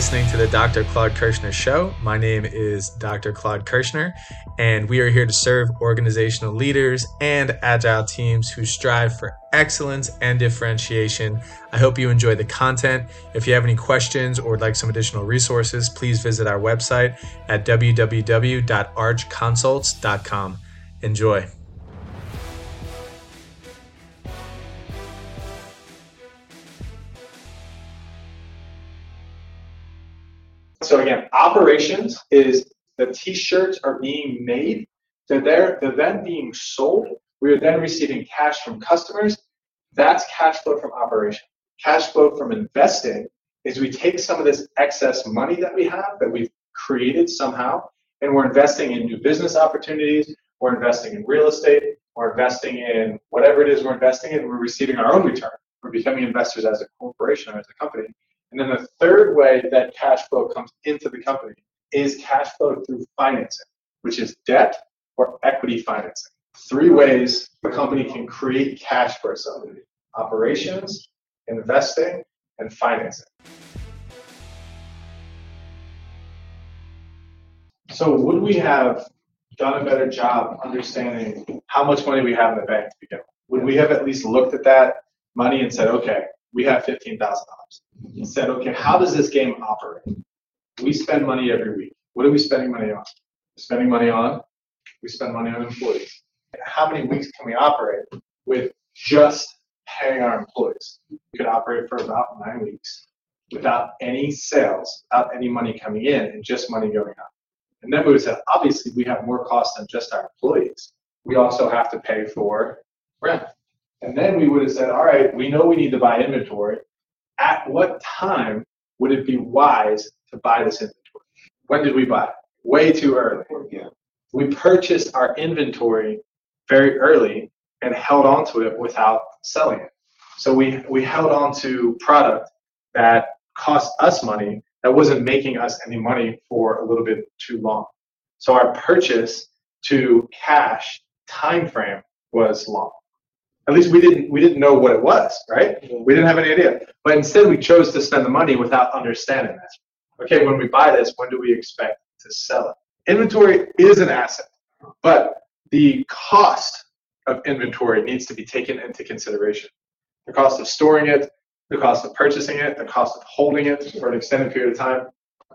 listening to the Dr. Claude Kirshner Show. My name is Dr. Claude Kirshner, and we are here to serve organizational leaders and agile teams who strive for excellence and differentiation. I hope you enjoy the content. If you have any questions or would like some additional resources, please visit our website at www.archconsults.com. Enjoy. So again, operations is the t-shirts are being made, they're they're then being sold. We are then receiving cash from customers. That's cash flow from operation. Cash flow from investing is we take some of this excess money that we have that we've created somehow, and we're investing in new business opportunities, we're investing in real estate, we're investing in whatever it is we're investing in, we're receiving our own return. We're becoming investors as a corporation or as a company. And then the third way that cash flow comes into the company is cash flow through financing, which is debt or equity financing. Three ways a company can create cash for itself operations, investing, and financing. So, would we have done a better job understanding how much money we have in the bank to begin with? Would we have at least looked at that money and said, okay, we have $15,000. And said, okay, how does this game operate? We spend money every week. What are we spending money on? Spending money on, we spend money on employees. How many weeks can we operate with just paying our employees? We could operate for about nine weeks without any sales, without any money coming in, and just money going out. And then we said, obviously, we have more costs than just our employees. We also have to pay for rent. And then we would have said, all right, we know we need to buy inventory. At what time would it be wise to buy this inventory? When did we buy it? Way too early. Yeah. We purchased our inventory very early and held on to it without selling it. So we, we held on to product that cost us money that wasn't making us any money for a little bit too long. So our purchase to cash time frame was long. At least we didn't we didn't know what it was, right? Mm-hmm. We didn't have any idea. But instead we chose to spend the money without understanding that. Okay, when we buy this, when do we expect to sell it? Inventory is an asset, but the cost of inventory needs to be taken into consideration. The cost of storing it, the cost of purchasing it, the cost of holding it for an extended period of time.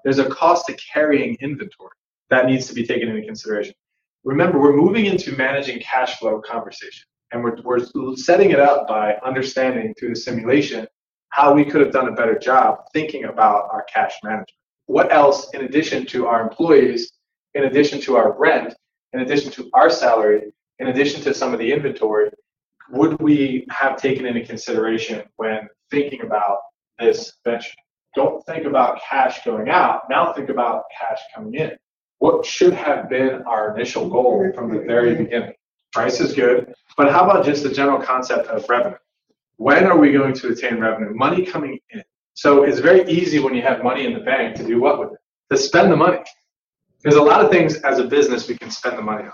There's a cost to carrying inventory that needs to be taken into consideration. Remember, we're moving into managing cash flow conversation. And we're, we're setting it up by understanding through the simulation how we could have done a better job thinking about our cash management. What else, in addition to our employees, in addition to our rent, in addition to our salary, in addition to some of the inventory, would we have taken into consideration when thinking about this venture? Don't think about cash going out. Now think about cash coming in. What should have been our initial goal from the very beginning? Price is good, but how about just the general concept of revenue? When are we going to attain revenue? Money coming in. So it's very easy when you have money in the bank to do what with it? To spend the money. There's a lot of things as a business we can spend the money on.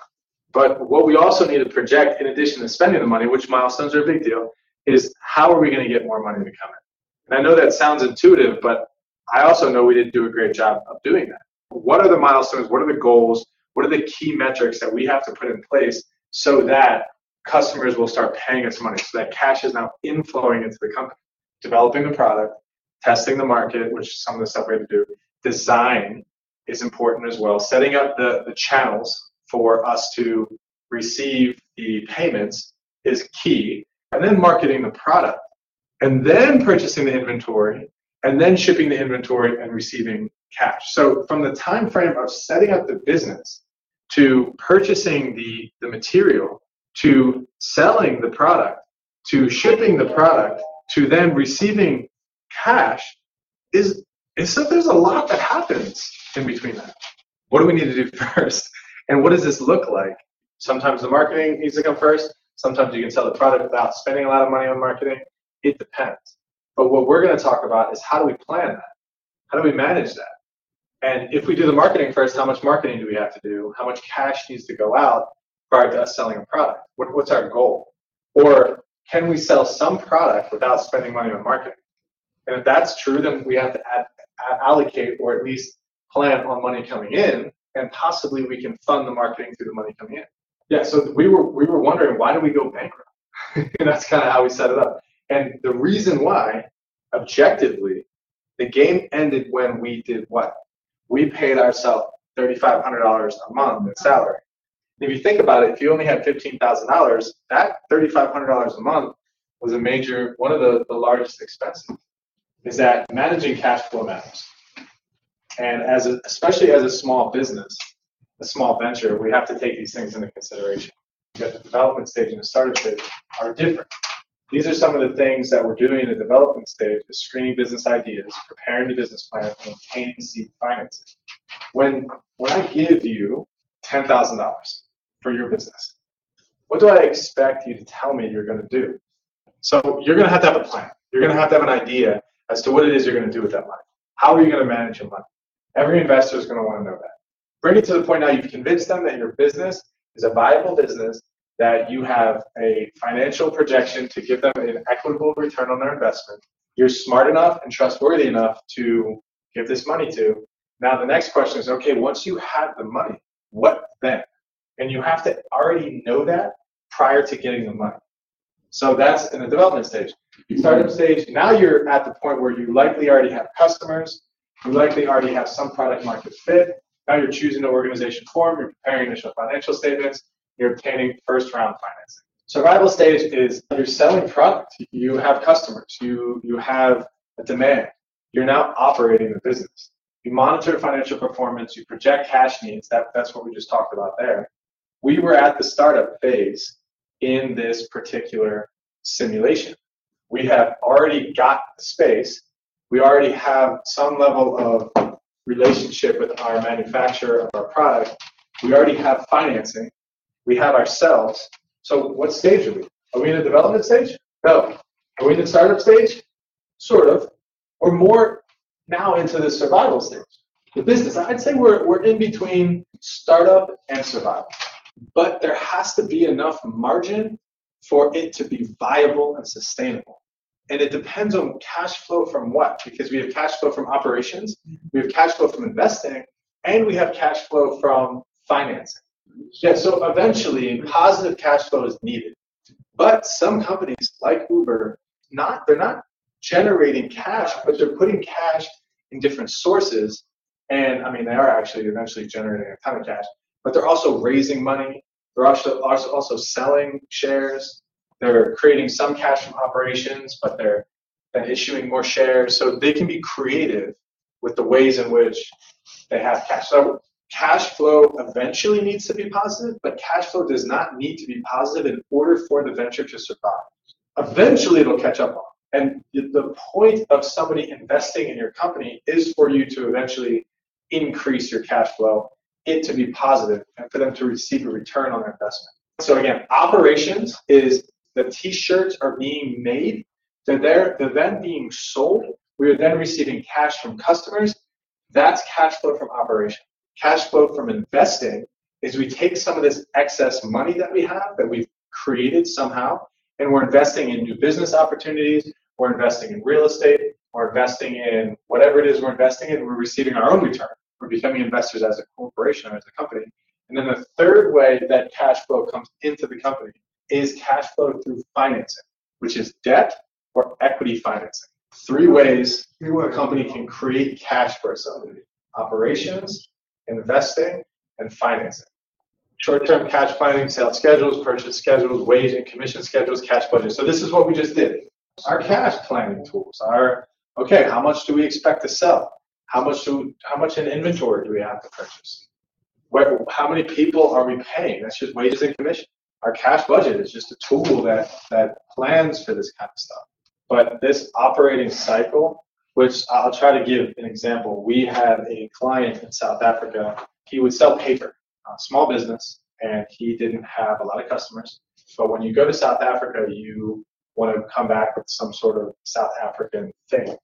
But what we also need to project, in addition to spending the money, which milestones are a big deal, is how are we going to get more money to come in? And I know that sounds intuitive, but I also know we didn't do a great job of doing that. What are the milestones? What are the goals? What are the key metrics that we have to put in place so that customers will start paying us money. So that cash is now inflowing into the company developing the product testing the market which some of the stuff we have to do. Design is important as well. Setting up the, the channels for us to receive the payments is key. And then marketing the product. And then purchasing the inventory. And then shipping the inventory and receiving cash. So from the time frame of setting up the business to purchasing the, the material, to selling the product, to shipping the product, to then receiving cash is, so there's a lot that happens in between that. What do we need to do first? And what does this look like? Sometimes the marketing needs to come first. Sometimes you can sell the product without spending a lot of money on marketing. It depends. But what we're going to talk about is how do we plan that? How do we manage that? And if we do the marketing first, how much marketing do we have to do? How much cash needs to go out prior to us selling a product? What, what's our goal? Or can we sell some product without spending money on marketing? And if that's true, then we have to add, allocate or at least plan on money coming in, and possibly we can fund the marketing through the money coming in. Yeah, so we were we were wondering why do we go bankrupt? and that's kind of how we set it up. And the reason why, objectively, the game ended when we did what? We paid ourselves $3,500 a month in salary. If you think about it, if you only had $15,000, that $3,500 a month was a major, one of the, the largest expenses. Is that managing cash flow matters. And as a, especially as a small business, a small venture, we have to take these things into consideration. Because the development stage and the startup stage are different. These are some of the things that we're doing in the development stage is screening business ideas, preparing the business plan, and obtaining seed financing. When when I give you ten thousand dollars for your business, what do I expect you to tell me you're going to do? So you're going to have to have a plan. You're going to have to have an idea as to what it is you're going to do with that money. How are you going to manage your money? Every investor is going to want to know that. Bring it to the point now you've convinced them that your business is a viable business, that you have a financial projection to give them an equitable return on their investment. You're smart enough and trustworthy enough to give this money to. Now, the next question is okay, once you have the money, what then? And you have to already know that prior to getting the money. So that's in the development stage. Startup stage, now you're at the point where you likely already have customers, you likely already have some product market fit, now you're choosing the organization form, you're preparing initial financial statements, you're obtaining first round financing. Survival stage is you're selling product. You have customers. You you have a demand. You're now operating the business. You monitor financial performance. You project cash needs. That, that's what we just talked about there. We were at the startup phase in this particular simulation. We have already got the space. We already have some level of relationship with our manufacturer of our product. We already have financing. We have ourselves. So what stage are we? Are we in a development stage? No. Are we in the startup stage? Sort of. We're more now into the survival stage. The business, I'd say we're, we're in between startup and survival. But there has to be enough margin for it to be viable and sustainable and it depends on cash flow from what because we have cash flow from operations we have cash flow from investing and we have cash flow from financing yeah so eventually positive cash flow is needed. But some companies like uber not they're not generating cash but they're putting cash in different sources. And i mean they are actually eventually generating a ton of cash. But they're also raising money. They're also also, also selling shares. They're creating some cash from operations, but they're then issuing more shares. So they can be creative with the ways in which they have cash. So cash flow eventually needs to be positive, but cash flow does not need to be positive in order for the venture to survive. Eventually, it'll catch up on. And the point of somebody investing in your company is for you to eventually increase your cash flow, it to be positive, and for them to receive a return on their investment. So again, operations is the t-shirts are being made, they're there, they're then being sold. We are then receiving cash from customers. That's cash flow from operation. Cash flow from investing is we take some of this excess money that we have that we've created somehow, and we're investing in new business opportunities, we're investing in real estate, we're investing in whatever it is we're investing in, we're receiving our own return. We're becoming investors as a corporation or as a company. And then the third way that cash flow comes into the company is cash flow through financing, which is debt or equity financing. Three ways a company can create cash for itself operations, investing, and financing. Short term cash planning, sales schedules, purchase schedules, wage and commission schedules, cash budget. So, this is what we just did. Our cash planning tools are okay, how much do we expect to sell? How much, do, how much in inventory do we have to purchase? Where, how many people are we paying? That's just wages and commission our cash budget is just a tool that that plans for this kind of stuff. But this operating cycle, which I'll try to give an example. We had a client in South Africa. He would sell paper, a small business, and he didn't have a lot of customers. But when you go to South Africa, you want to come back with some sort of South African thing.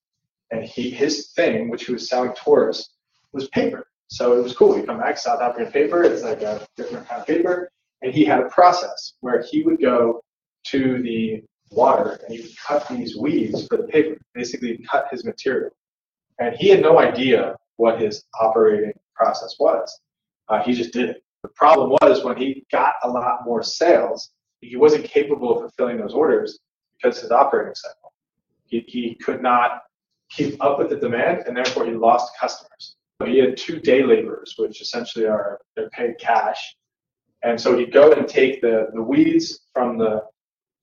And he his thing, which he was selling tourists, was paper. So it was cool. You come back, South African paper. It's like a different kind of paper. And he had a process where he would go to the water and he would cut these weeds for the paper, basically cut his material. And he had no idea what his operating process was. Uh, he just did it. The problem was when he got a lot more sales, he wasn't capable of fulfilling those orders because his operating cycle. He, he could not keep up with the demand and therefore he lost customers. He had two day laborers, which essentially are they're paid cash. And so he'd go and take the, the weeds from the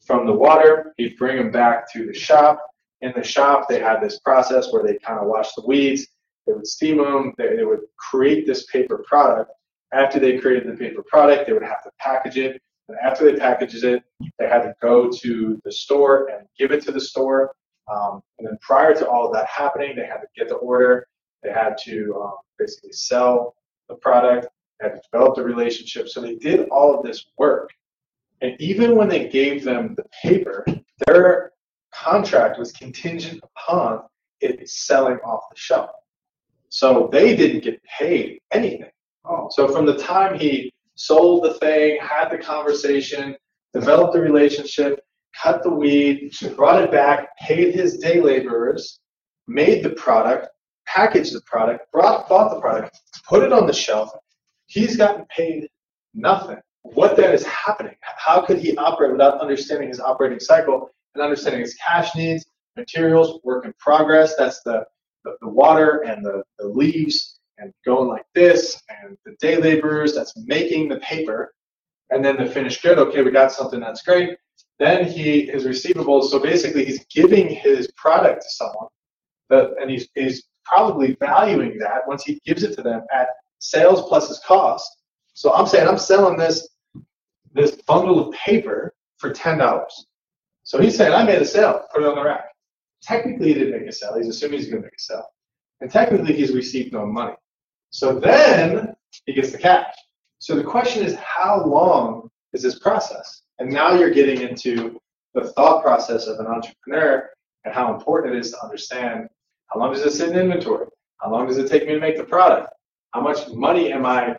from the water, he'd bring them back to the shop. In the shop, they had this process where they kind of wash the weeds, they would steam them, they, they would create this paper product. After they created the paper product, they would have to package it. And after they packaged it, they had to go to the store and give it to the store. Um, and then prior to all of that happening, they had to get the order, they had to um, basically sell the product, they had to develop the relationship. So they did all of this work. And even when they gave them the paper, their contract was contingent upon it selling off the shelf. So they didn't get paid anything. Oh. So from the time he sold the thing, had the conversation, developed the relationship, cut the weed, brought it back, paid his day laborers, made the product, packaged the product, brought, bought the product, put it on the shelf. He's gotten paid nothing. What then is happening? How could he operate without understanding his operating cycle and understanding his cash needs, materials, work in progress? That's the, the, the water and the, the leaves and going like this, and the day laborers that's making the paper, and then the finished good. Okay, we got something that's great. Then he his receivables. So basically, he's giving his product to someone, that, and he's he's probably valuing that once he gives it to them at sales plus his cost. So I'm saying I'm selling this this bundle of paper for ten dollars. So he's saying I made a sale, put it on the rack. Technically, he didn't make a sale. He's assuming he's going to make a sale, and technically, he's received no money. So then he gets the cash. So the question is, how long is this process? And now you're getting into the thought process of an entrepreneur and how important it is to understand how long does it sit in inventory? How long does it take me to make the product? How much money am I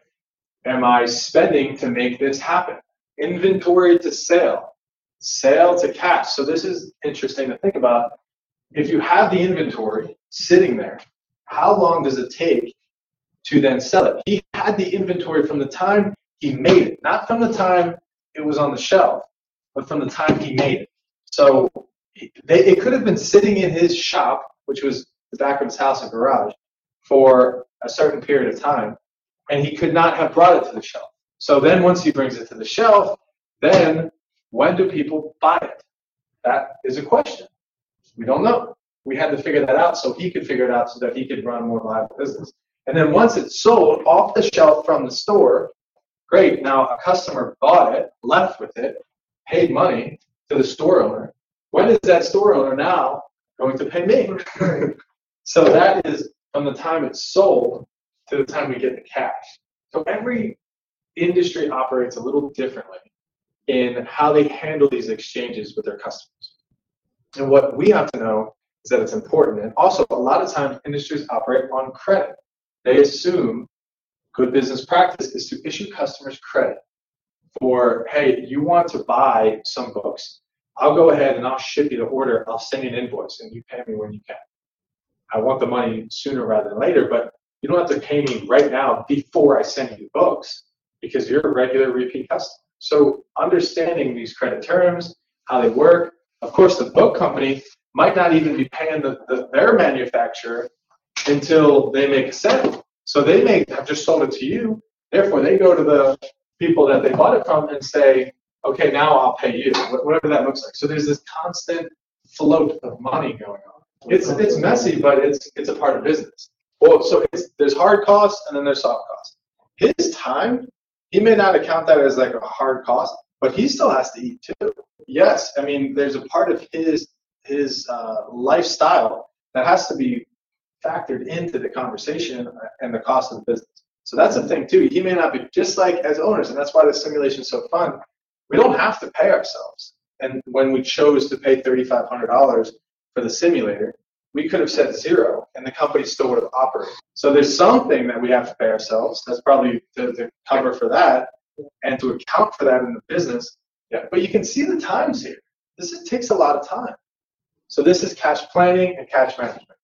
am I spending to make this happen? Inventory to sale, sale to cash. So this is interesting to think about. If you have the inventory sitting there, how long does it take to then sell it? He had the inventory from the time he made it, not from the time it was on the shelf, but from the time he made it. So they, it could have been sitting in his shop, which was the back of his house and garage, for a certain period of time, and he could not have brought it to the shelf. So then once he brings it to the shelf, then when do people buy it? That is a question. We don't know. We had to figure that out so he could figure it out so that he could run a more viable business. And then once it's sold off the shelf from the store, great. Now a customer bought it, left with it, paid money to the store owner. When is that store owner now going to pay me? so that is from the time it's sold to the time we get the cash. So every industry operates a little differently in how they handle these exchanges with their customers. And what we have to know is that it's important. And also, a lot of times industries operate on credit. They assume good business practice is to issue customers credit for, hey, you want to buy some books. I'll go ahead and I'll ship you the order. I'll send you an invoice and you pay me when you can. I want the money sooner rather than later, but you don't have to pay me right now before I send you the books because you're a regular repeat customer. So understanding these credit terms, how they work. Of course, the book company might not even be paying the, the, their manufacturer until they make a sale. So they may have just sold it to you. Therefore, they go to the people that they bought it from and say, okay, now I'll pay you, whatever that looks like. So there's this constant float of money going on. It's it's messy, but it's it's a part of business. Well, so there's hard costs and then there's soft costs. His time, he may not account that as like a hard cost, but he still has to eat too. Yes, I mean there's a part of his his uh, lifestyle that has to be factored into the conversation and the cost of the business. So that's the thing too. He may not be just like as owners, and that's why the simulation is so fun. We don't have to pay ourselves. And when we chose to pay $3,500 for the simulator, we could have said zero and the company still would have operated. So there's something that we have to pay ourselves. That's probably to, cover for that and to account for that in the business. Yeah, but you can see the times here. This is, takes a lot of time. So this is cash planning and cash management.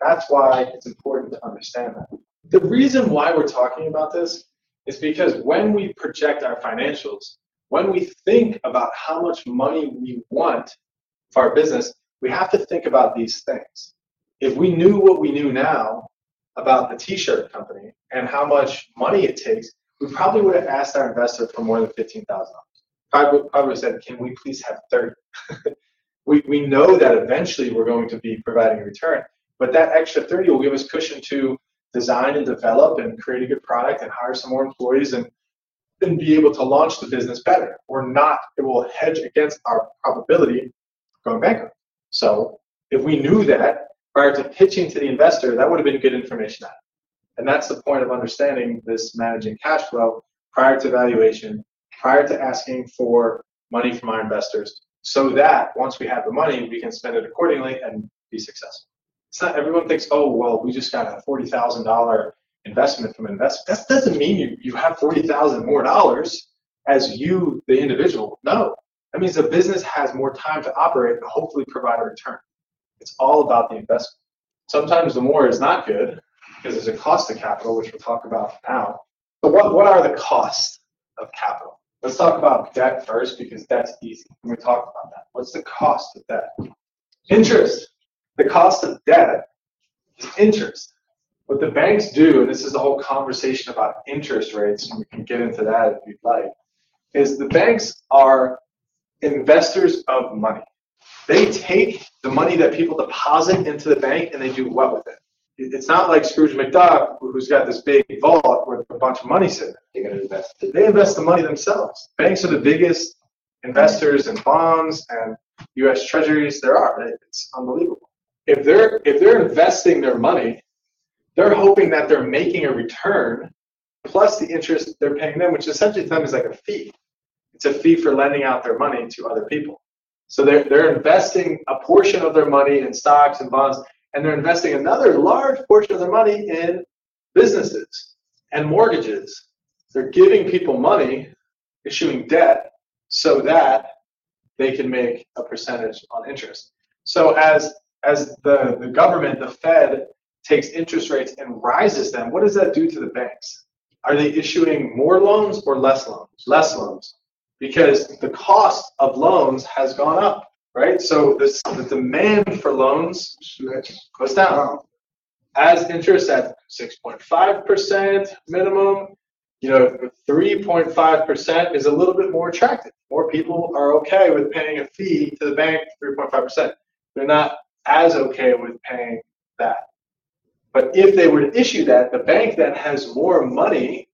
That's why it's important to understand that. The reason why we're talking about this is because when we project our financials, when we think about how much money we want for our business, we have to think about these things. If we knew what we knew now about the t-shirt company and how much money it takes, we probably would have asked our investor for more than $15,000. Probably, probably said, can we please have 30? we, we know that eventually we're going to be providing a return, but that extra 30 will give us cushion to design and develop and create a good product and hire some more employees and and be able to launch the business better or not it will hedge against our probability of going bankrupt so if we knew that prior to pitching to the investor that would have been good information and that's the point of understanding this managing cash flow prior to valuation prior to asking for money from our investors so that once we have the money we can spend it accordingly and be successful it's not everyone thinks, oh well, we just got a forty thousand dollar investment from an investment. That doesn't mean you, you have forty thousand more dollars as you, the individual. No. That means the business has more time to operate and hopefully provide a return. It's all about the investment. Sometimes the more is not good because there's a cost of capital, which we'll talk about now. But what, what are the costs of capital? Let's talk about debt first because that's easy. When we talk about that. What's the cost of debt? Interest. The cost of debt is interest. What the banks do, and this is the whole conversation about interest rates, and we can get into that if you'd like, is the banks are investors of money. They take the money that people deposit into the bank and they do what with it? It's not like Scrooge McDuck, who's got this big vault with a bunch of money sitting. They're going to invest. They invest the money themselves. Banks are the biggest investors in bonds and U.S. Treasuries there are. It's unbelievable if they're if they're investing their money, they're hoping that they're making a return plus the interest they're paying them, which essentially to them is like a fee. It's a fee for lending out their money to other people. So they're they're investing a portion of their money in stocks and bonds, and they're investing another large portion of their money in businesses and mortgages. They're giving people money, issuing debt, so that they can make a percentage on interest. So as as the, the government, the Fed, takes interest rates and rises them, what does that do to the banks? Are they issuing more loans or less loans? Less loans. Because the cost of loans has gone up, right? So this, the demand for loans goes down. As interest at 6.5% minimum, you know, 3.5% is a little bit more attractive. More people are okay with paying a fee to the bank, 3.5%. They're not as okay with paying that. But if they were to issue that, the bank then has more money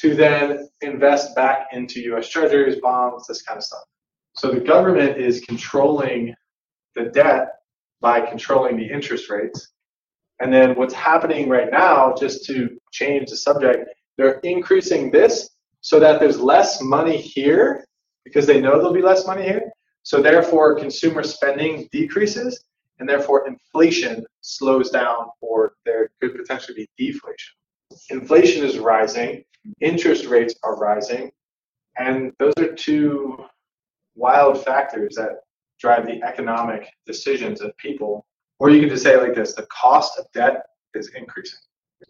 to then invest back into US treasuries, bonds, this kind of stuff. So the government is controlling the debt by controlling the interest rates. And then what's happening right now, just to change the subject, they're increasing this so that there's less money here because they know there'll be less money here. So therefore, consumer spending decreases and therefore inflation slows down or there could potentially be deflation. Inflation is rising, interest rates are rising, and those are two wild factors that drive the economic decisions of people. Or you can just say like this the cost of debt is increasing.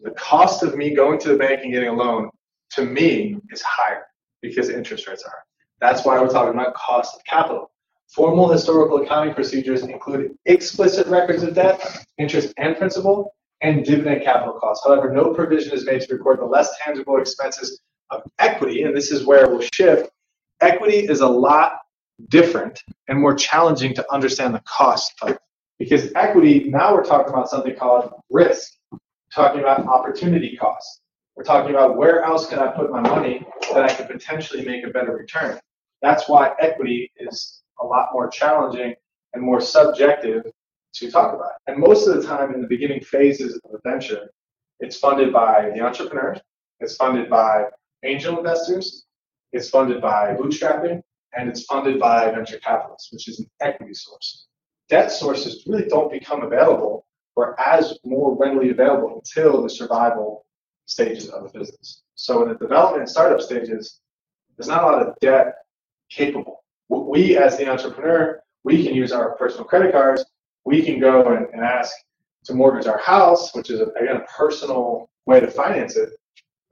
The cost of me going to the bank and getting a loan to me is higher because interest rates are. That's why we're talking about cost of capital. Formal historical accounting procedures include explicit records of debt, interest and principal, and dividend capital costs. However, no provision is made to record the less tangible expenses of equity, and this is where we'll shift. Equity is a lot different and more challenging to understand the cost of because equity, now we're talking about something called risk, we're talking about opportunity costs. We're talking about where else can I put my money that I could potentially make a better return. That's why equity is a lot more challenging and more subjective to talk about. And most of the time in the beginning phases of a venture, it's funded by the entrepreneur, it's funded by angel investors, it's funded by bootstrapping, and it's funded by venture capitalists, which is an equity source. Debt sources really don't become available or as more readily available until the survival stages of a business. So in the development and startup stages, there's not a lot of debt capable we as the entrepreneur, we can use our personal credit cards. We can go and, and ask to mortgage our house, which is, a, again, a personal way to finance it.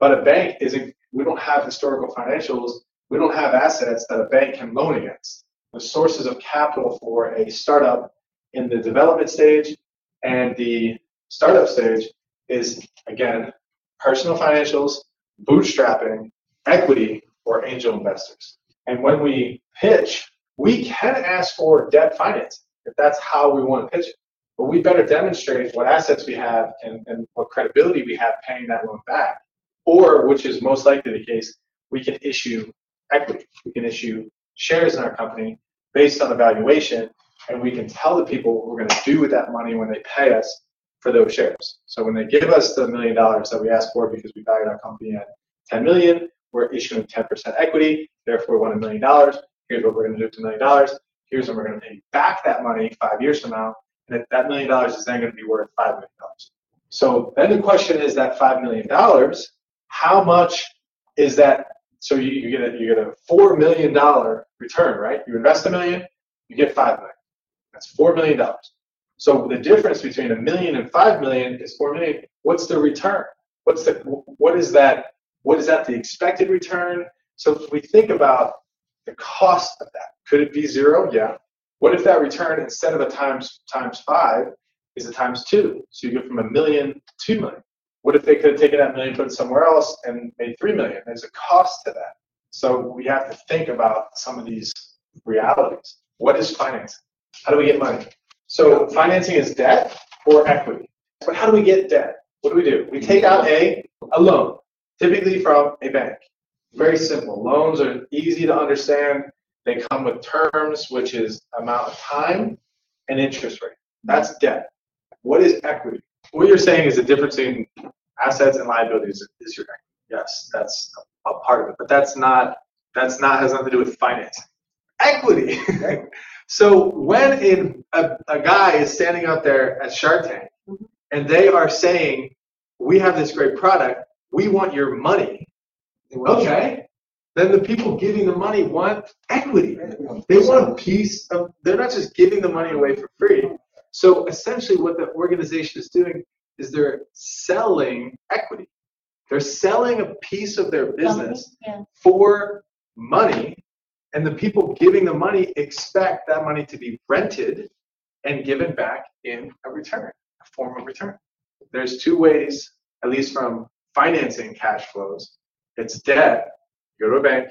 But a bank isn't, we don't have historical financials. We don't have assets that a bank can loan against. The sources of capital for a startup in the development stage and the startup stage is, again, personal financials, bootstrapping, equity, or angel investors. And when we pitch, we can ask for debt finance if that's how we want to pitch it. But we better demonstrate what assets we have and, and what credibility we have paying that loan back. Or, which is most likely the case, we can issue equity. We can issue shares in our company based on the valuation, and we can tell the people what we're going to do with that money when they pay us for those shares. So when they give us the million dollars that we asked for because we valued our company at 10 million, we're issuing 10% equity, therefore we want a million dollars. Here's what we're going to do with a million dollars. Here's when we're going to pay back that money five years from now, and that million dollars is then going to be worth five million dollars. So then the question is that five million dollars, how much is that? So you, you get a you get a four million dollar return, right? You invest a million, you get five million. That's four million dollars. So the difference between a million and five million is four million. What's the return? What's the what is that? What is that the expected return? So if we think about the cost of that, could it be zero? Yeah. What if that return instead of a times times five is a times two? So you go from a million to two million. What if they could have taken that million, put it somewhere else, and made three million? There's a cost to that. So we have to think about some of these realities. What is financing? How do we get money? So financing is debt or equity. But how do we get debt? What do we do? We take out a, a loan, typically from a bank. Very simple. Loans are easy to understand. They come with terms, which is amount of time and interest rate. That's debt. What is equity? What you're saying is the difference in assets and liabilities is your equity. Yes, that's a, part of it, but that's not that's not has nothing to do with financing. Equity. So when in, a, a guy is standing out there at Shark Tank mm-hmm. and they are saying, "We have this great product. We want your money." Okay. Then the people giving the money want equity. They want a piece of. They're not just giving the money away for free. So essentially, what the organization is doing is they're selling equity. They're selling a piece of their business for money and the people giving the money expect that money to be rented and given back in a return, a form of return. There's two ways, at least from financing cash flows. It's debt. You go to a bank,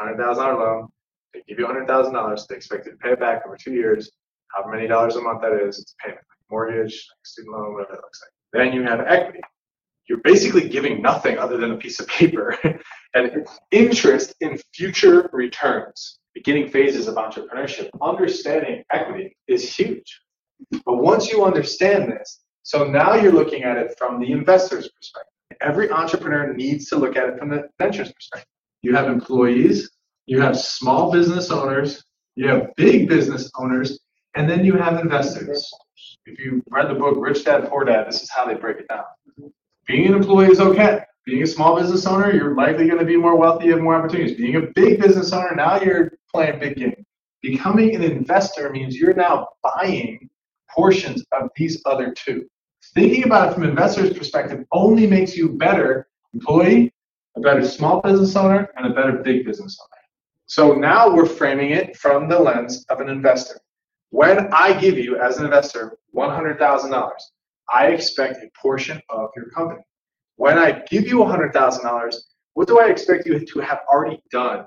$100,000 loan, they give you $100,000, they expect you to pay it back over two years, however many dollars a month that is, it's a payment, like mortgage, like student loan, whatever it looks like. Then you have equity you're basically giving nothing other than a piece of paper and interest in future returns. Beginning phases of entrepreneurship, understanding equity is huge. But once you understand this, so now you're looking at it from the investor's perspective. Every entrepreneur needs to look at it from the venture's perspective. You have employees, you have small business owners, you have big business owners, and then you have investors. If you read the book Rich Dad Poor Dad, this is how they break it down being an employee is okay. Being a small business owner, you're likely going to be more wealthy, you have more opportunities. Being a big business owner, now you're playing big game. Becoming an investor means you're now buying portions of these other two. Thinking about it from an investor's perspective only makes you a better employee, a better small business owner, and a better big business owner. So now we're framing it from the lens of an investor. When I give you, as an investor, $100,000, I expect a portion of your company. When I give you $100,000, what do I expect you to have already done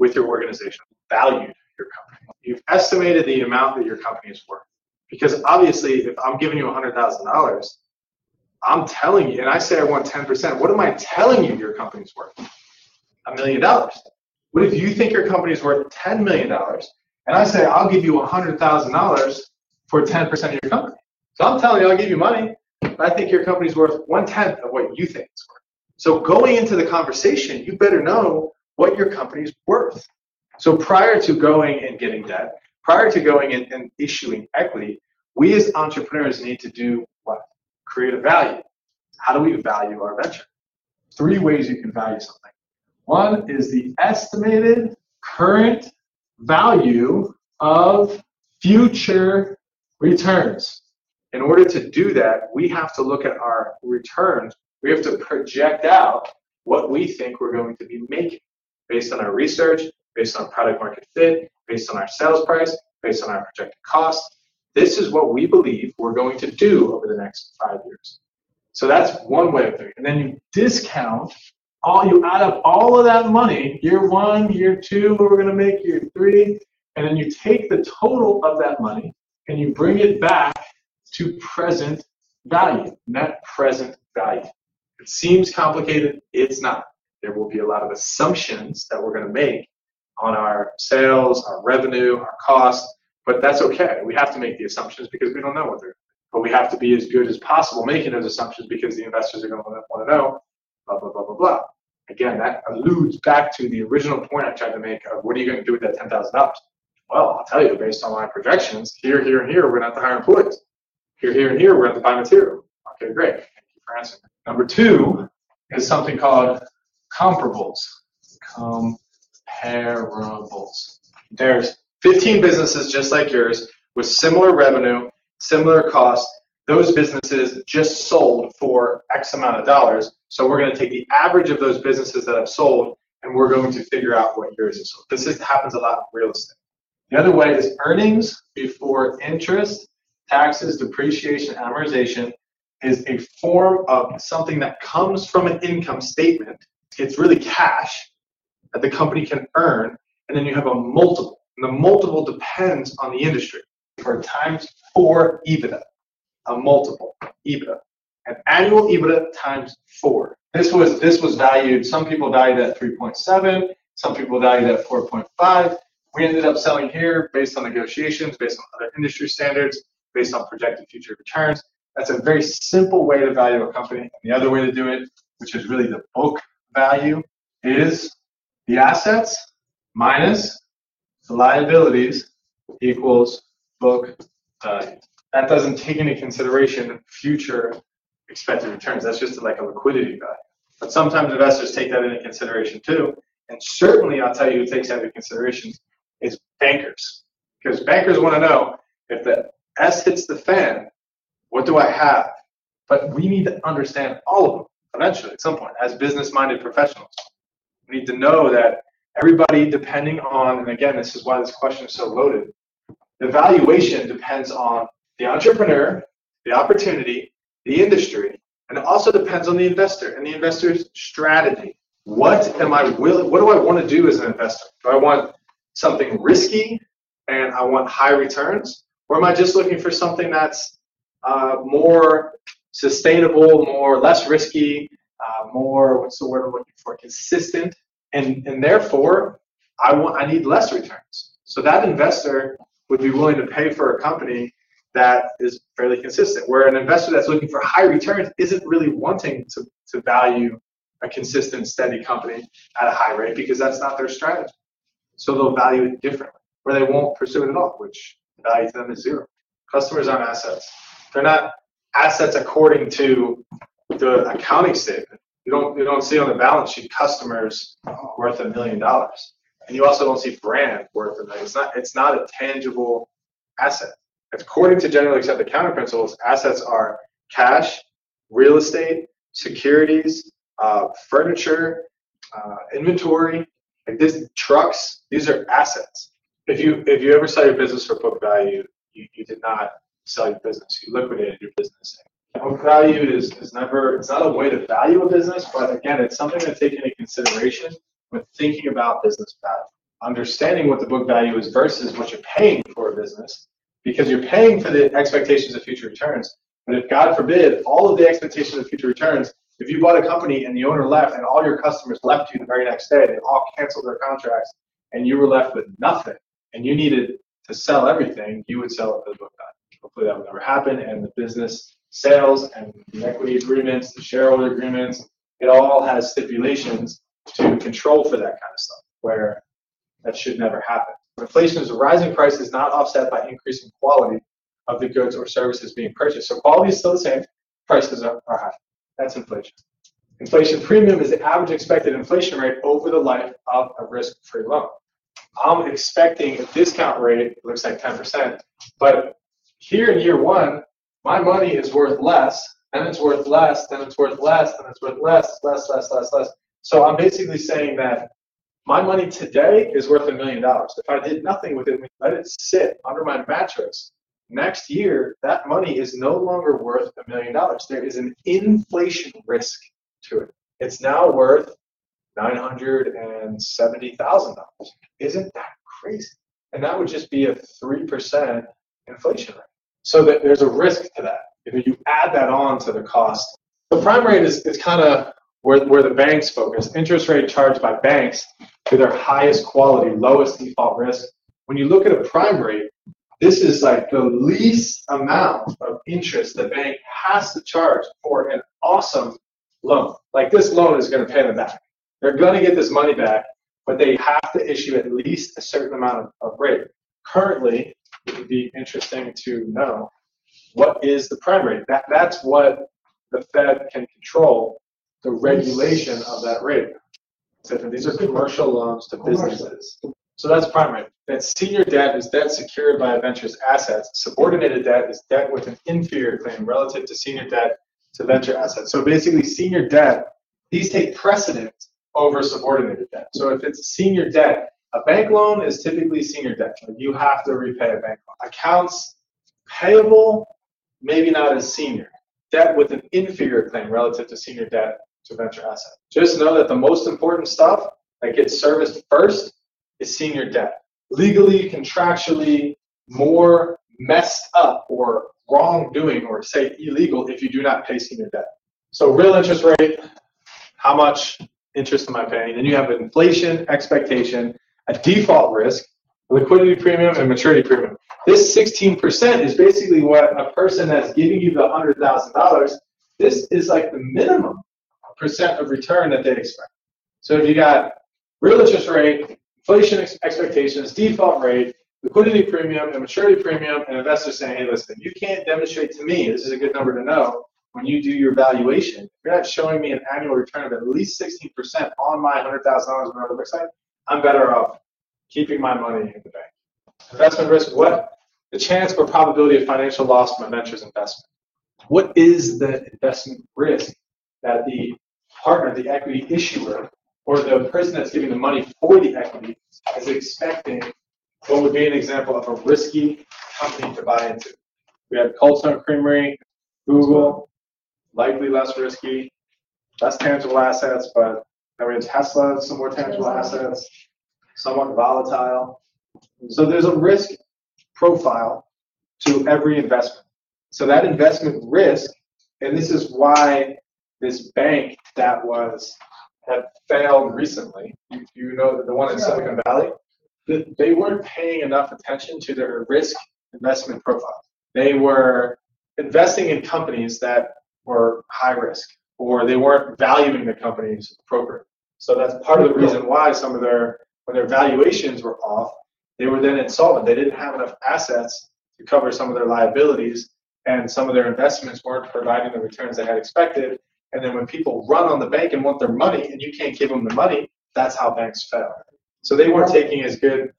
with your organization? Valued your company. You've estimated the amount that your company is worth. Because obviously, if I'm giving you $100,000, I'm telling you, and I say I want 10%, what am I telling you your company's worth? A million dollars. What if you think your company's worth $10 million, and I say I'll give you $100,000 for 10% of your company? So I'm telling you, I'll give you money. I think your company's worth one tenth of what you think it's worth. So going into the conversation, you better know what your company's worth. So prior to going and getting debt, prior to going and, and issuing equity, we as entrepreneurs need to do what? Create a value. How do we value our venture? Three ways you can value something. One is the estimated current value of future returns. In order to do that, we have to look at our returns. We have to project out what we think we're going to be making based on our research, based on product market fit, based on our sales price, based on our projected cost. This is what we believe we're going to do over the next five years. So that's one way of doing it. And then you discount all, you add up all of that money, year one, year two, we're going to make, year three, and then you take the total of that money and you bring it back to present value, net present value. It seems complicated, it's not. There will be a lot of assumptions that we're going to make on our sales, our revenue, our cost, but that's okay. We have to make the assumptions because we don't know what they're. But we have to be as good as possible making those assumptions because the investors are going to want to know. Blah blah blah blah blah. Again, that alludes back to the original point I tried to make of what are you going to do with that ten thousand dollars? Well, I'll tell you, based on my projections, here, here, and here, we're going to have to hire employees. Here, here, and here, we're going to have to buy material. Okay, great. Thank you for answering. Number two is something called comparables. Comparables. There's 15 businesses just like yours with similar revenue, similar cost. Those businesses just sold for X amount of dollars. So we're going to take the average of those businesses that have sold and we're going to figure out what yours is. So this is, happens a lot in real estate. The other way is earnings before interest, taxes, depreciation, amortization is a form of something that comes from an income statement. It's really cash that the company can earn, and then you have a multiple. And the multiple depends on the industry. For times four EBITDA, a multiple EBITDA, an annual EBITDA times four. This was this was valued. Some people valued at 3.7. Some people valued at 4.5. We ended up selling here based on negotiations, based on other industry standards, based on projected future returns. That's a very simple way to value a company. And the other way to do it, which is really the book value, is the assets minus the liabilities equals book value. That doesn't take into consideration future expected returns. That's just like a liquidity value. But sometimes investors take that into consideration too. And certainly, I'll tell you, who takes that into consideration is bankers. Because bankers want to know if the S hits the fan, what do I have? But we need to understand all of them eventually at some point as business minded professionals. We need to know that everybody, depending on, and again, this is why this question is so loaded, the valuation depends on the entrepreneur, the opportunity, the industry, and it also depends on the investor and the investor's strategy. What am I willing, what do I want to do as an investor? Do I want something risky and I want high returns? Or am I just looking for something that's uh, more sustainable, more less risky, more what's the word I'm looking for? Consistent, and and therefore I want I need less returns. So that investor would be willing to pay for a company that is fairly consistent. Where an investor that's looking for high returns isn't really wanting to, to value a consistent, steady company at a high rate because that's not their strategy. So they'll value it differently, or they won't pursue it at all, which the value to them is zero. Customers aren't assets. They're not assets according to the accounting statement. You don't you don't see on the balance sheet customers worth a million dollars, and you also don't see brand worth a million. It's not it's not a tangible asset. According to generally accepted accounting principles, assets are cash, real estate, securities, uh, furniture, uh, inventory, like this trucks. These are assets. If you if you ever sell your business for book value, you, you did not sell your business. You liquidated your business. Book value is, is never, it's not a way to value a business, but again, it's something to take into consideration when thinking about business value. Understanding what the book value is versus what you're paying for a business, because you're paying for the expectations of future returns. But if God forbid, all of the expectations of future returns, if you bought a company and the owner left and all your customers left you the very next day, they all canceled their contracts, and you were left with nothing, and you needed to sell everything, you would sell it for the book value. Hopefully that will never happen. And the business sales and the equity agreements, the shareholder agreements, it all has stipulations to control for that kind of stuff, where that should never happen. Inflation is a rising prices not offset by increasing quality of the goods or services being purchased. So quality is still the same, prices are, are high. That's inflation. Inflation premium is the average expected inflation rate over the life of a risk-free loan. I'm expecting a discount rate, looks like 10%, but here in year one, my money is worth less, then it's worth less, then it's worth less, then it's worth less, less, less, less, less. So I'm basically saying that my money today is worth a million dollars. If I did nothing with it, let it sit under my mattress, next year that money is no longer worth a million dollars. There is an inflation risk to it. It's now worth nine hundred and seventy thousand dollars. Isn't that crazy? And that would just be a three percent inflation rate. So that there's a risk to that. If you add that on to the cost, the prime rate is, is kind of where, where the banks focus. Interest rate charged by banks to their highest quality, lowest default risk. When you look at a prime rate, this is like the least amount of interest the bank has to charge for an awesome loan. Like this loan is going to pay them back. They're going to get this money back, but they have to issue at least a certain amount of, of rate. Currently, it would be interesting to know what is the prime rate. That, that's what the Fed can control the regulation of that rate. So these are commercial loans to businesses. So that's prime rate. Then senior debt is debt secured by a venture's assets. Subordinated debt is debt with an inferior claim relative to senior debt to venture assets. So basically, senior debt, these take precedence over subordinated debt. So if it's senior debt, a bank loan is typically senior debt. Like you have to repay a bank loan. Accounts payable, maybe not as senior. Debt with an inferior claim relative to senior debt to venture asset. Just know that the most important stuff that gets serviced first is senior debt. Legally, contractually, more messed up or wrongdoing or say illegal if you do not pay senior debt. So real interest rate, how much interest am I paying? Then you have inflation expectation, a default risk, liquidity premium, and maturity premium. This 16% is basically what a person that's giving you the $100,000, this is like the minimum percent of return that they expect. So if you got real interest rate, inflation ex- expectations, default rate, liquidity premium, and maturity premium, and investors saying, hey, listen, you can't demonstrate to me, this is a good number to know, when you do your valuation, you're not showing me an annual return of at least 16% on my $100,000 whatever it looks like, I'm better off keeping my money in the bank. Investment risk, what? The chance or probability of financial loss from a venture's investment. What is the investment risk that the partner, the equity issuer, or the person that's giving the money for the equity is expecting what would be an example of a risky company to buy into. We have Cold Stone Creamery, Google, likely less risky, less tangible assets, but we have Tesla, some more tangible assets, somewhat volatile. So there's a risk profile to every investment. So that investment risk, and this is why this bank that was had failed recently. You, you know the one in Silicon Valley. They weren't paying enough attention to their risk investment profile. They were investing in companies that were high risk, or they weren't valuing the companies appropriately. So that's part of the reason why some of their when their valuations were off, they were then insolvent. They didn't have enough assets to cover some of their liabilities, and some of their investments weren't providing the returns they had expected. And then when people run on the bank and want their money and you can't give them the money, that's how banks fail. So they weren't taking as good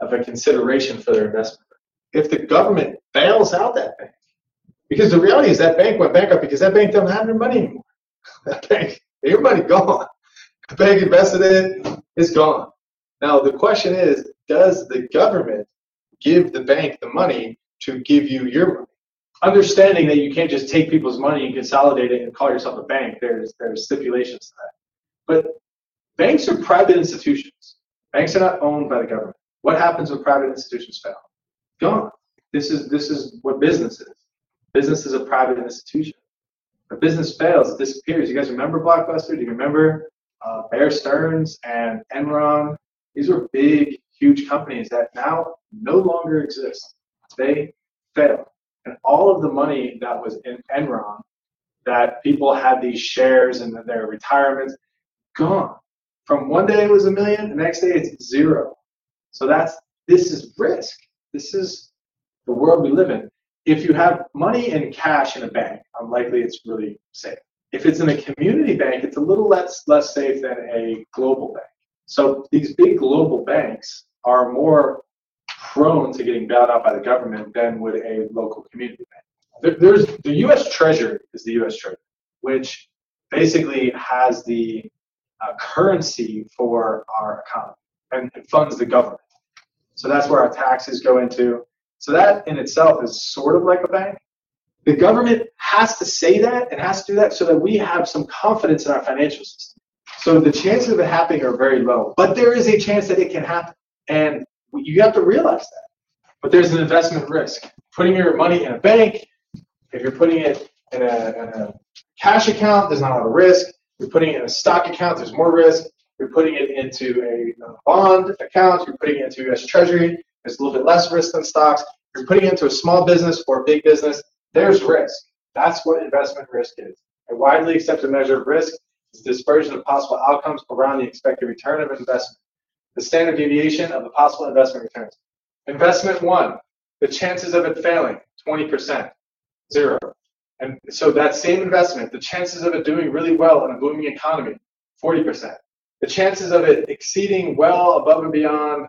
of a consideration for their investment. If the government bails out that bank, because the reality is that bank went bankrupt because that bank doesn't have their money anymore. Bank, your money gone. The bank invested in it, it's gone. Now the question is, does the government give the bank the money to give you your money? understanding that you can't just take people's money and consolidate it and call yourself a bank. There's there's stipulations to that. But banks are private institutions. Banks are not owned by the government. What happens when private institutions fail? Gone. This is this is what business is. Business is a private institution. A business fails, it disappears. You guys remember Blockbuster? Do you remember uh, Bear Stearns and Enron? These were big, huge companies that now no longer exist. They failed and all of the money that was in Enron that people had these shares and their retirements gone. From one day it was a million, the next day it's zero. So that's this is risk. This is the world we live in. If you have money and cash in a bank, unlikely it's really safe. If it's in a community bank, it's a little less less safe than a global bank. So these big global banks are more prone to getting bailed out by the government than would a local community bank. There's the U.S. Treasury is the U.S. Treasury, which basically has the uh, currency for our economy and funds the government. So that's where our taxes go into. So that in itself is sort of like a bank. The government has to say that and has to do that so that we have some confidence in our financial system. So the chances of it happening are very low, but there is a chance that it can happen. And you have to realize that. But there's an investment risk. Putting your money in a bank, if you're putting it in a, in a cash account, there's not a lot of risk. You're putting it in a stock account, there's more risk. You're putting it into a bond account, you're putting it into US Treasury, there's a little bit less risk than stocks. You're putting it into a small business or a big business, there's risk. That's what investment risk is. A widely accepted measure of risk is dispersion of possible outcomes around the expected return of investment. The standard deviation of the possible investment returns. Investment one, the chances of it failing, 20%, zero. And so that same investment, the chances of it doing really well in a booming economy, 40%. The chances of it exceeding well above and beyond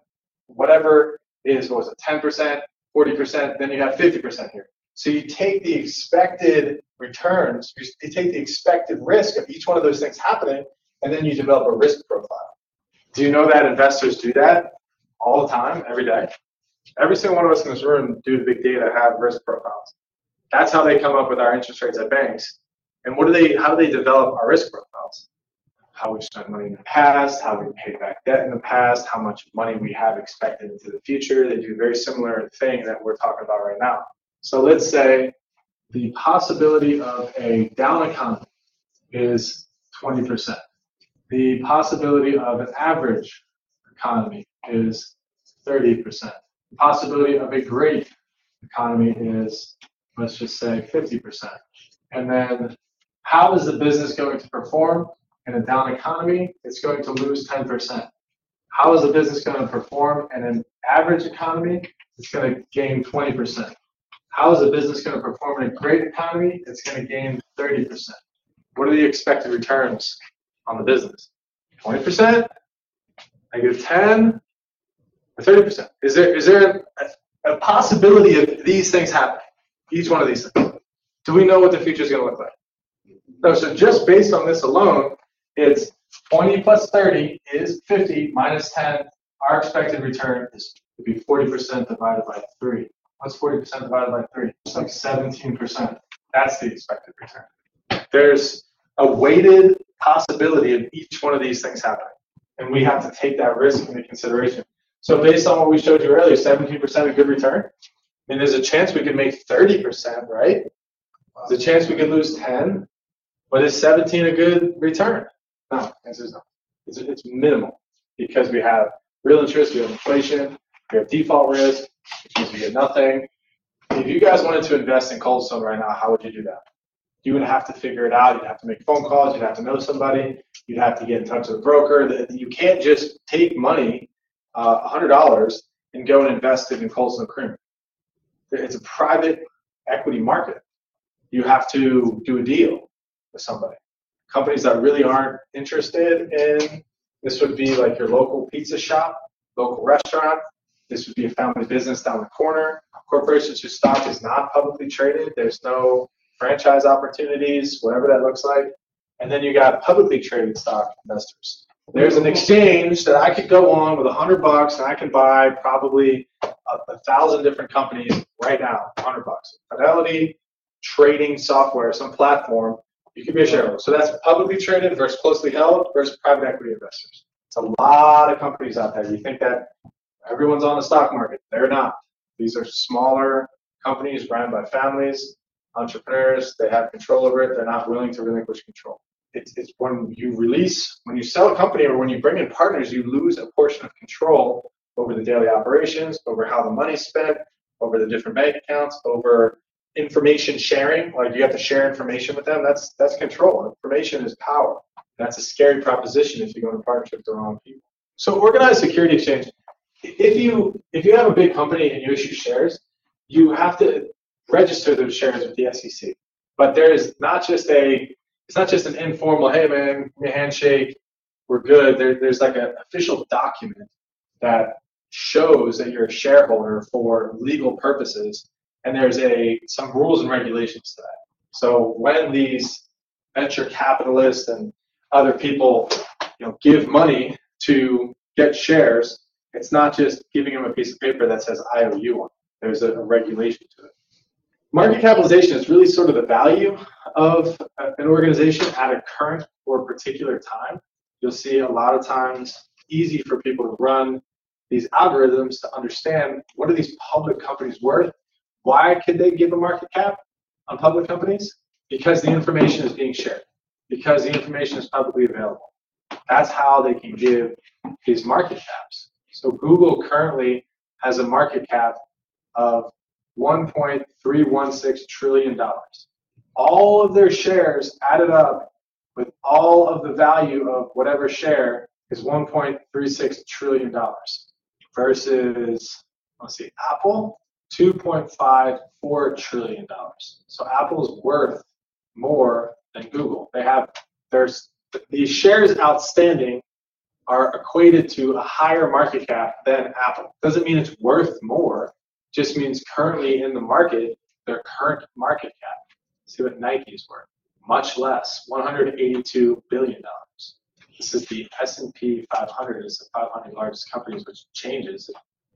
whatever is, what was it, 10%, 40%, then you have 50% here. So you take the expected returns, you take the expected risk of each one of those things happening, and then you develop a risk profile. Do you know that investors do that all the time, every day? Every single one of us in this room do the big data have risk profiles. That's how they come up with our interest rates at banks. And what do they? How do they develop our risk profiles? How we spent money in the past, how we paid back debt in the past, how much money we have expected into the future. They do a very similar thing that we're talking about right now. So let's say the possibility of a down economy is 20%. The possibility of an average economy is 30%. The possibility of a great economy is let's just say 50%. And then how is the business going to perform in a down economy? It's going to lose 10%. How is the business going to perform in an average economy? It's going to gain 20%. How is the business going to perform in a great economy? It's going to gain 30%. What are the expected returns on the business? 20%, negative 10, or 30%? Is there is there a, a possibility of these things happening? each one of these things. Do we know what the future is going to look like? No, so just based on this alone, it's 20 plus 30 is 50 minus 10. Our expected return is to be 40% divided by 3. What's 40% divided by 3? It's like 17%. That's the expected return. There's a weighted possibility of each one of these things happening. And we have to take that risk into consideration. So based on what we showed you earlier, 17% a good return. I mean, there's a chance we could make 30%, right? There's a chance we could lose 10, but is 17 a good return? No, answer is no. It's, it's minimal because we have real interest, we have inflation, we have default risk, which means we get nothing. If you guys wanted to invest in Cold Stone right now, how would you do that? You would have to figure it out. You'd have to make phone calls. You'd have to know somebody. You'd have to get in touch with a broker. You can't just take money, uh, $100, and go and invest it in Cold Stone Creamery it's a private equity market. You have to do a deal with somebody. Companies that really aren't interested in this would be like your local pizza shop, local restaurant. This would be a family business down the corner. Corporations whose stock is not publicly traded. There's no franchise opportunities, whatever that looks like. And then you got publicly traded stock investors. There's an exchange that I could go on with a hundred bucks and I can buy probably a, a thousand different companies right now, hundred bucks. Fidelity trading software, some platform, you can be a shareholder. So that's publicly traded versus closely held versus private equity investors. It's a lot of companies out there. You think that everyone's on the stock market. They're not. These are smaller companies run by families, entrepreneurs. They have control over it. They're not willing to relinquish control it's, it's when you release, when you sell a company or when you bring in partners, you lose a portion of control over the daily operations, over how the money's spent, over the different bank accounts, over information sharing. Like you have to share information with them. That's that's control. Information is power. That's a scary proposition if you go into partnership with the wrong people. So organized security exchange. If you if you have a big company and you issue shares, you have to register those shares with the SEC. But there is not just a it's not just an informal, hey man, handshake, we're good. There, there's like an official document that shows that you're a shareholder for legal purposes, and there's a some rules and regulations to that. So when these venture capitalists and other people, you know, give money to get shares, it's not just giving them a piece of paper that says IOU on it. There's a, a regulation to it. Market capitalization is really sort of the value of uh, an organization at a current or particular time. You'll see a lot of times easy for people to run these algorithms to understand what are these public companies worth? Why could they give a market cap on public companies? Because the information is being shared, because the information is publicly available. That's how they can give these market caps. So Google currently has a market cap of $1.316 trillion. All of their shares added up with all of the value of whatever share is $1.36 trillion versus, let's see, Apple, $2.54 trillion. So Apple's worth more than Google. They have, there's, the shares outstanding are equated to a higher market cap than Apple. Doesn't mean it's worth more, just means currently in the market, their current market cap. See what Nike's worth. Much less, $182 billion. This is the S&P 500. It's the 500 largest companies, which changes